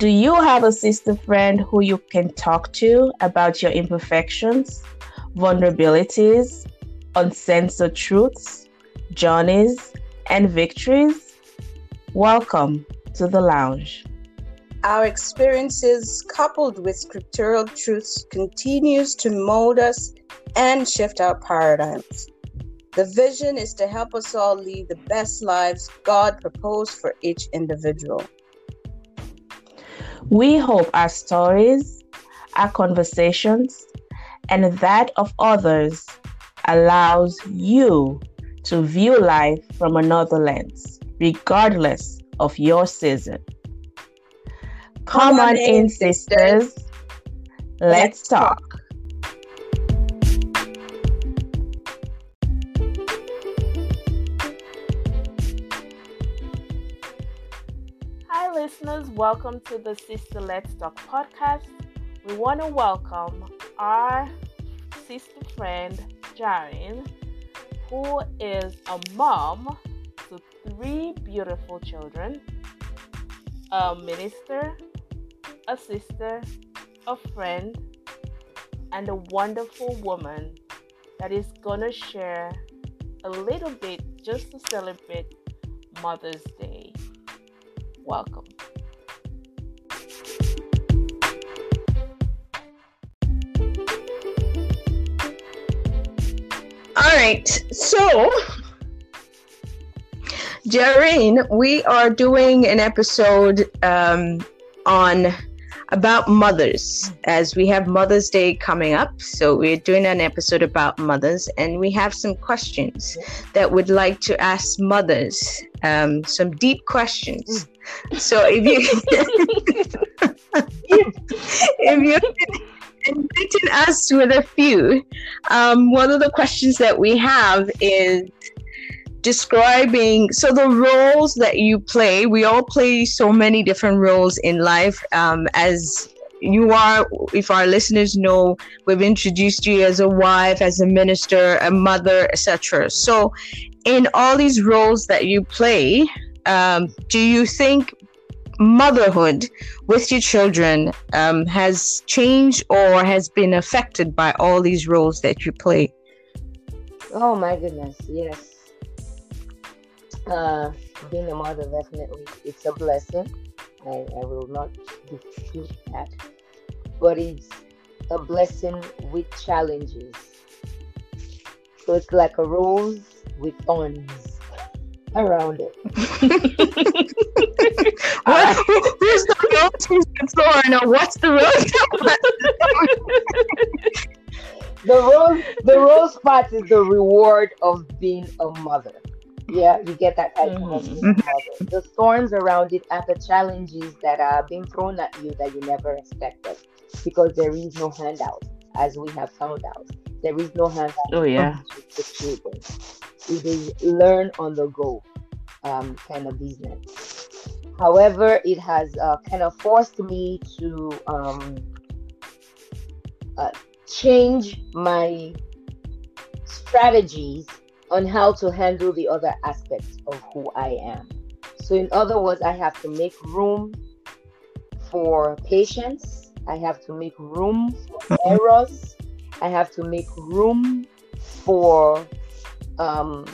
Do you have a sister friend who you can talk to about your imperfections, vulnerabilities, uncensored truths, journeys, and victories? Welcome to the lounge. Our experiences coupled with scriptural truths continues to mold us and shift our paradigms. The vision is to help us all lead the best lives God proposed for each individual. We hope our stories, our conversations, and that of others allows you to view life from another lens, regardless of your season. Come, Come on, in, sisters. Let's talk. Listeners, welcome to the Sister Let's Talk podcast. We want to welcome our sister friend, Jaren, who is a mom to three beautiful children, a minister, a sister, a friend, and a wonderful woman that is going to share a little bit just to celebrate Mother's Day. Welcome. All right. So, Jareen, we are doing an episode um, on about mothers as we have Mother's Day coming up. So, we're doing an episode about mothers, and we have some questions that would like to ask mothers um, some deep questions. So, if you if you enlighten us with a few. Um, one of the questions that we have is describing so the roles that you play we all play so many different roles in life um, as you are if our listeners know we've introduced you as a wife as a minister a mother etc so in all these roles that you play um, do you think motherhood with your children um, has changed or has been affected by all these roles that you play? Oh my goodness, yes. Uh, being a mother definitely it's a blessing. I, I will not dispute that, but it's a blessing with challenges. So it's like a rose with thorns around it. what, who's the rose? Who's the thorn? Or what's the rose? the rose, the rose part is the reward of being a mother. Yeah, you get that type mm-hmm. of mother. The thorns around it are the challenges that are being thrown at you that you never expected, because there is no handout, as we have found out. There is no handout. Oh yeah. It is learn on the go um, kind of business. However, it has uh, kind of forced me to um, uh, change my strategies on how to handle the other aspects of who I am. So, in other words, I have to make room for patience, I have to make room for errors, I have to make room for um,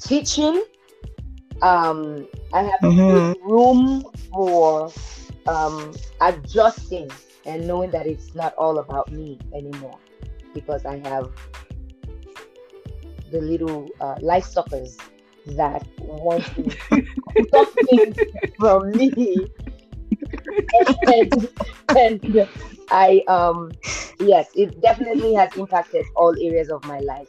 teaching um, I have mm-hmm. room for um, adjusting and knowing that it's not all about me anymore because I have the little uh, life suckers that want to something from me. and, and I um yes, it definitely has impacted all areas of my life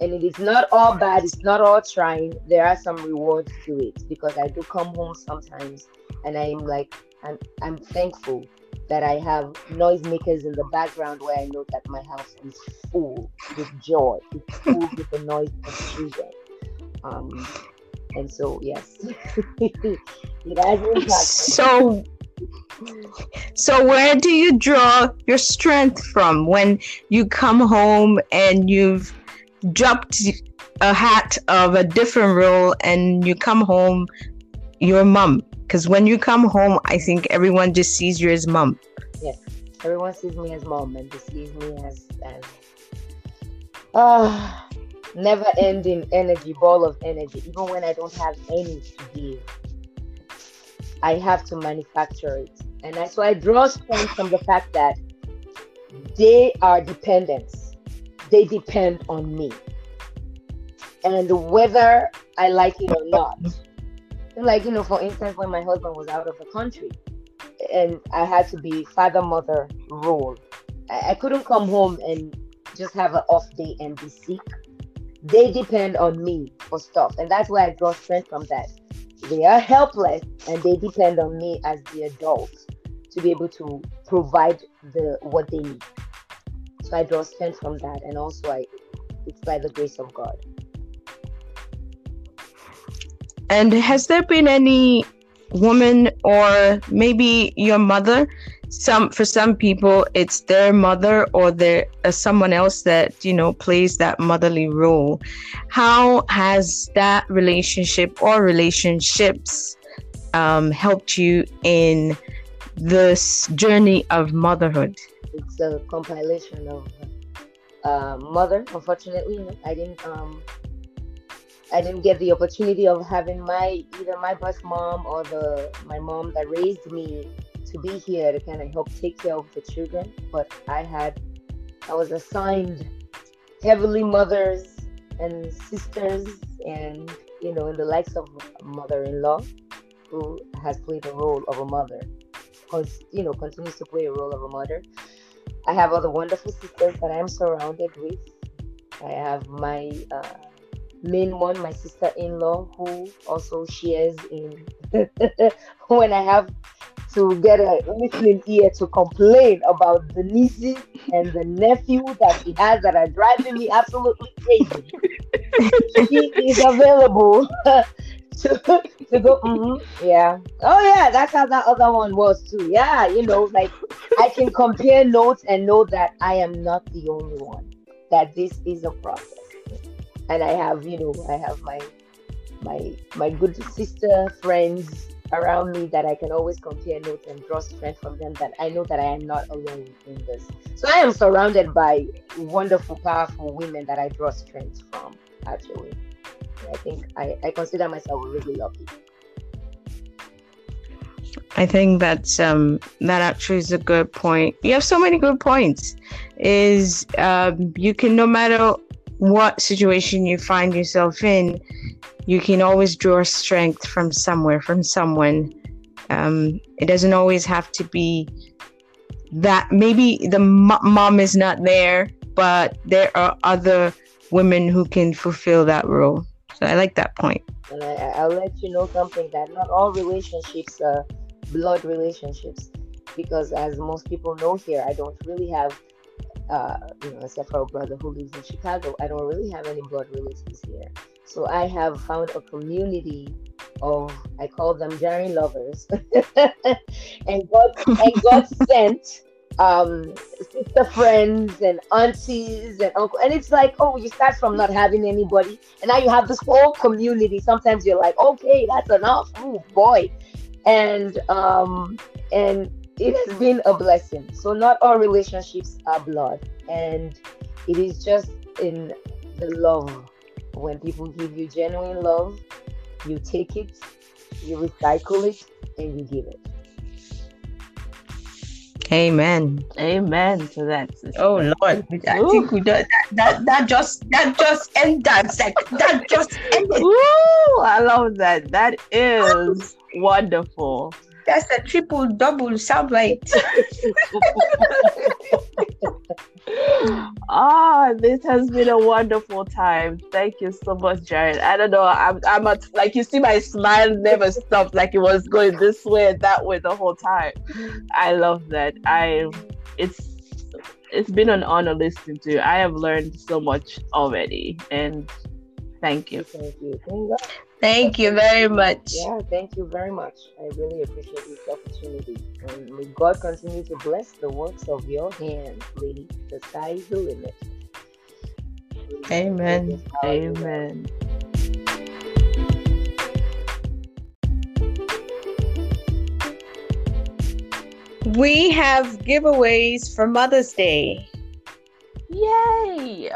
and it is not all bad it's not all trying there are some rewards to it because i do come home sometimes and i'm like i'm, I'm thankful that i have noisemakers in the background where i know that my house is full with joy. It's full with the noise of children um and so yes. It has impacted so so where do you draw your strength from when you come home and you've dropped a hat of a different role and you come home your mom Because when you come home, I think everyone just sees you as mom. Yes, everyone sees me as mom, and they sees me as as ah, never ending energy, ball of energy. Even when I don't have any to give, I have to manufacture it, and that's why I draw strength from the fact that they are dependents. They depend on me, and whether I like it or not. Like you know, for instance, when my husband was out of the country, and I had to be father mother role. I, I couldn't come home and just have an off day and be sick. They depend on me for stuff, and that's why I draw strength from that. They are helpless, and they depend on me as the adult to be able to provide the what they need. So I draw strength from that, and also I, it's by the grace of God. And has there been any woman or maybe your mother some for some people it's their mother or their uh, someone else that you know plays that motherly role how has that relationship or relationships um, helped you in this journey of motherhood It's a compilation of uh, mother. Unfortunately, I didn't um, I didn't get the opportunity of having my either my birth mom or the my mom that raised me to be here to kind of help take care of the children. But I had I was assigned heavily mothers and sisters and you know in the likes of mother-in-law who has played the role of a mother because you know continues to play a role of a mother i have other wonderful sisters that i'm surrounded with i have my uh, main one my sister-in-law who also shares in when i have to get a listening ear to complain about the nieces and the nephew that she has that are driving me absolutely crazy. She is available to, to go. Mhm, yeah. Oh yeah that's how that other one was too. Yeah you know like i can compare notes and know that i am not the only one that this is a process and i have you know i have my my my good sister friends around me that i can always compare notes and draw strength from them that i know that i am not alone in this so i am surrounded by wonderful powerful women that i draw strength from actually I think I, I consider myself really lucky. I think that's um that actually is a good point. You have so many good points. Is um you can no matter what situation you find yourself in, you can always draw strength from somewhere, from someone. Um, it doesn't always have to be that. Maybe the mo- mom is not there, but there are other women who can fulfill that role. So I like that point. And I, I- I'll let you know something that not all relationships are blood relationships, because as most people know here, I don't really have, uh, you know, except for a brother who lives in Chicago, I don't really have any blood relatives here. So I have found a community of I call them Jerry lovers, and God and God sent um sister friends and aunties and uncle and it's like oh you start from not having anybody and now you have this whole community. Sometimes you're like okay that's enough. Oh boy. And um and it has been a blessing so not all relationships are blood and it is just in the love when people give you genuine love you take it you recycle it and you give it Amen. Amen to that. sister. Oh Lord, I Ooh. think we do that. That that just that just end that sec. That just ended. Woo! I love that. That is wonderful. That's a triple double soundbite. Ah, this has been a wonderful time. Thank you so much, Jared. I don't know. I'm, I'm at, like you see, my smile never stopped. Like it was going this way and that way the whole time. I love that. I, it's, it's been an honor listening to. I have learned so much already, and thank you. thank you thank God. Thank you very much. Yeah, thank you very much. I really appreciate this opportunity. And may God continue to bless the works of your hands, lady. The sky is the limit. Amen. Amen. We have giveaways for Mother's Day. Yay!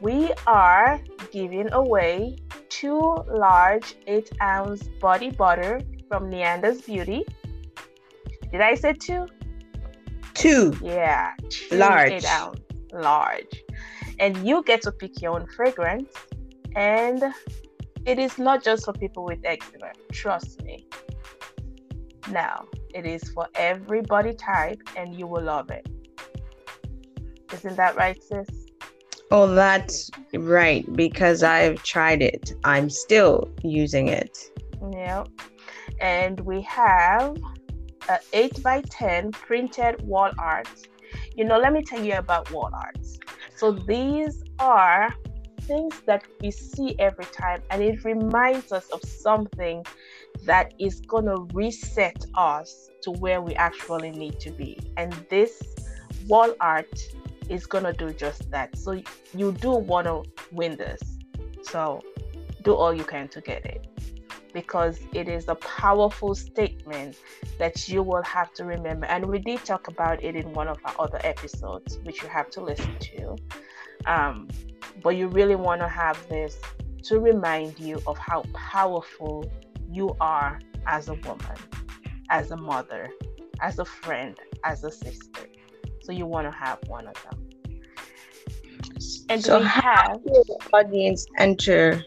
We are giving away two large 8 ounce body butter from Neander's Beauty. Did I say two? Two. Yeah, two Large. 8 ounce large. And you get to pick your own fragrance. And it is not just for people with eczema, trust me. Now, it is for every body type, and you will love it. Isn't that right, sis? Oh, that's right, because I've tried it. I'm still using it. Yep. And we have a 8 by 10 printed wall art. You know, let me tell you about wall arts. So these are things that we see every time, and it reminds us of something that is going to reset us to where we actually need to be. And this wall art is to do just that. So you do want to win this. So do all you can to get it because it is a powerful statement that you will have to remember. And we did talk about it in one of our other episodes, which you have to listen to. Um, but you really want to have this to remind you of how powerful you are as a woman, as a mother, as a friend, as a sister. So you want to have one of them. And So we how have the audience enter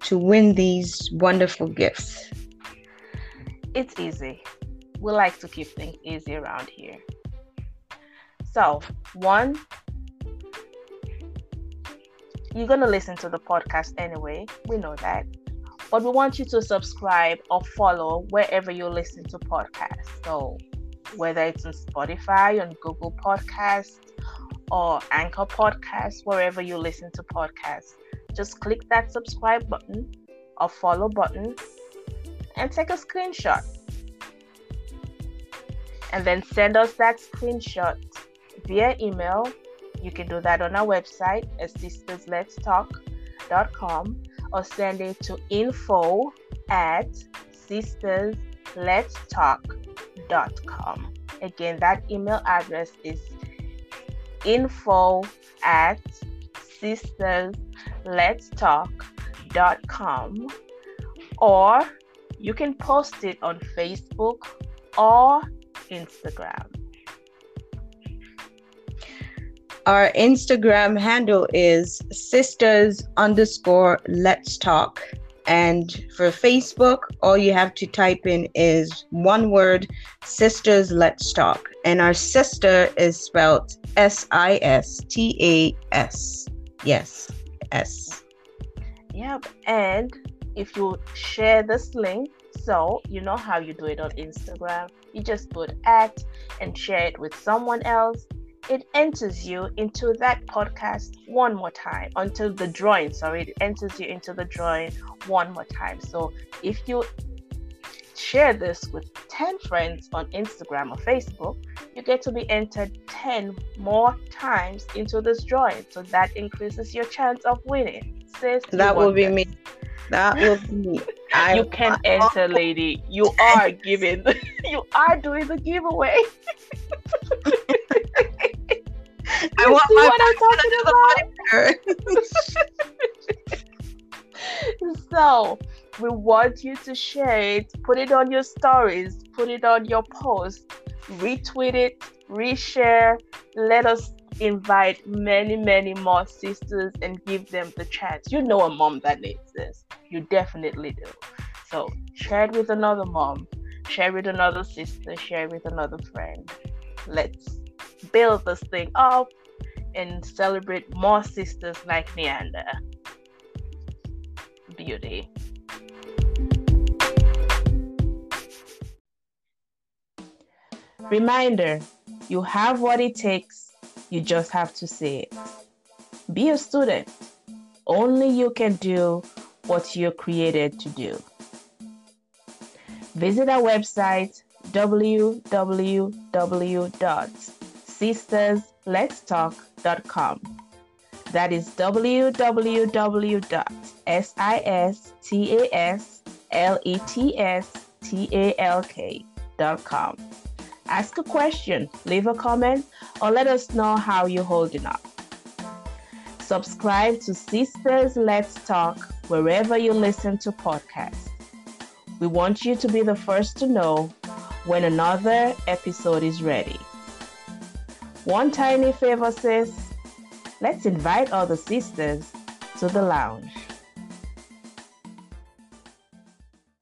to win these wonderful gifts? it's easy. We like to keep things easy around here. So, one, you're going to listen to the podcast anyway. We know that. But we want you to subscribe or follow wherever you listen to podcasts. So, whether it's on Spotify, on Google Podcasts, or Anchor Podcasts, wherever you listen to podcasts, just click that subscribe button or follow button and take a screenshot. And then send us that screenshot via email. You can do that on our website at sistasletstalk.com or send it to info at sistasletstalk.com. Again, that email address is info at sistasletstalk.com or you can post it on Facebook or Instagram. Our Instagram handle is sisters underscore let's talk. And for Facebook, all you have to type in is one word sisters let's talk. And our sister is spelled S I S T A S. Yes, S. Yep. And if you share this link, so you know how you do it on Instagram, you just put at and share it with someone else. It enters you into that podcast one more time until the drawing. Sorry, it enters you into the drawing one more time. So if you share this with 10 friends on Instagram or Facebook, you get to be entered 10 more times into this drawing. So that increases your chance of winning. Sis, That will be this. me. That will be me. I, you can enter, lady. You are giving. you are doing the giveaway. I want my what I'm talking back the butter. So we want you to share it, put it on your stories, put it on your post, retweet it, reshare. Let us invite many, many more sisters and give them the chance. You know a mom that needs this. You definitely do. So share it with another mom, share it with another sister, share it with another friend. Let's build this thing up and celebrate more sisters like Neander. Beauty. Reminder you have what it takes, you just have to say it. Be a student. Only you can do what you're created to do. Visit our website www.sistasletstalk.com. That is www.sistasletstalk.com. ask a question, leave a comment, or let us know how you're holding up. Subscribe to Sisters Let's Talk wherever you listen to podcasts. We want you to be the first to know when another episode is ready. One tiny favor, sis. Let's invite all the sisters to the lounge.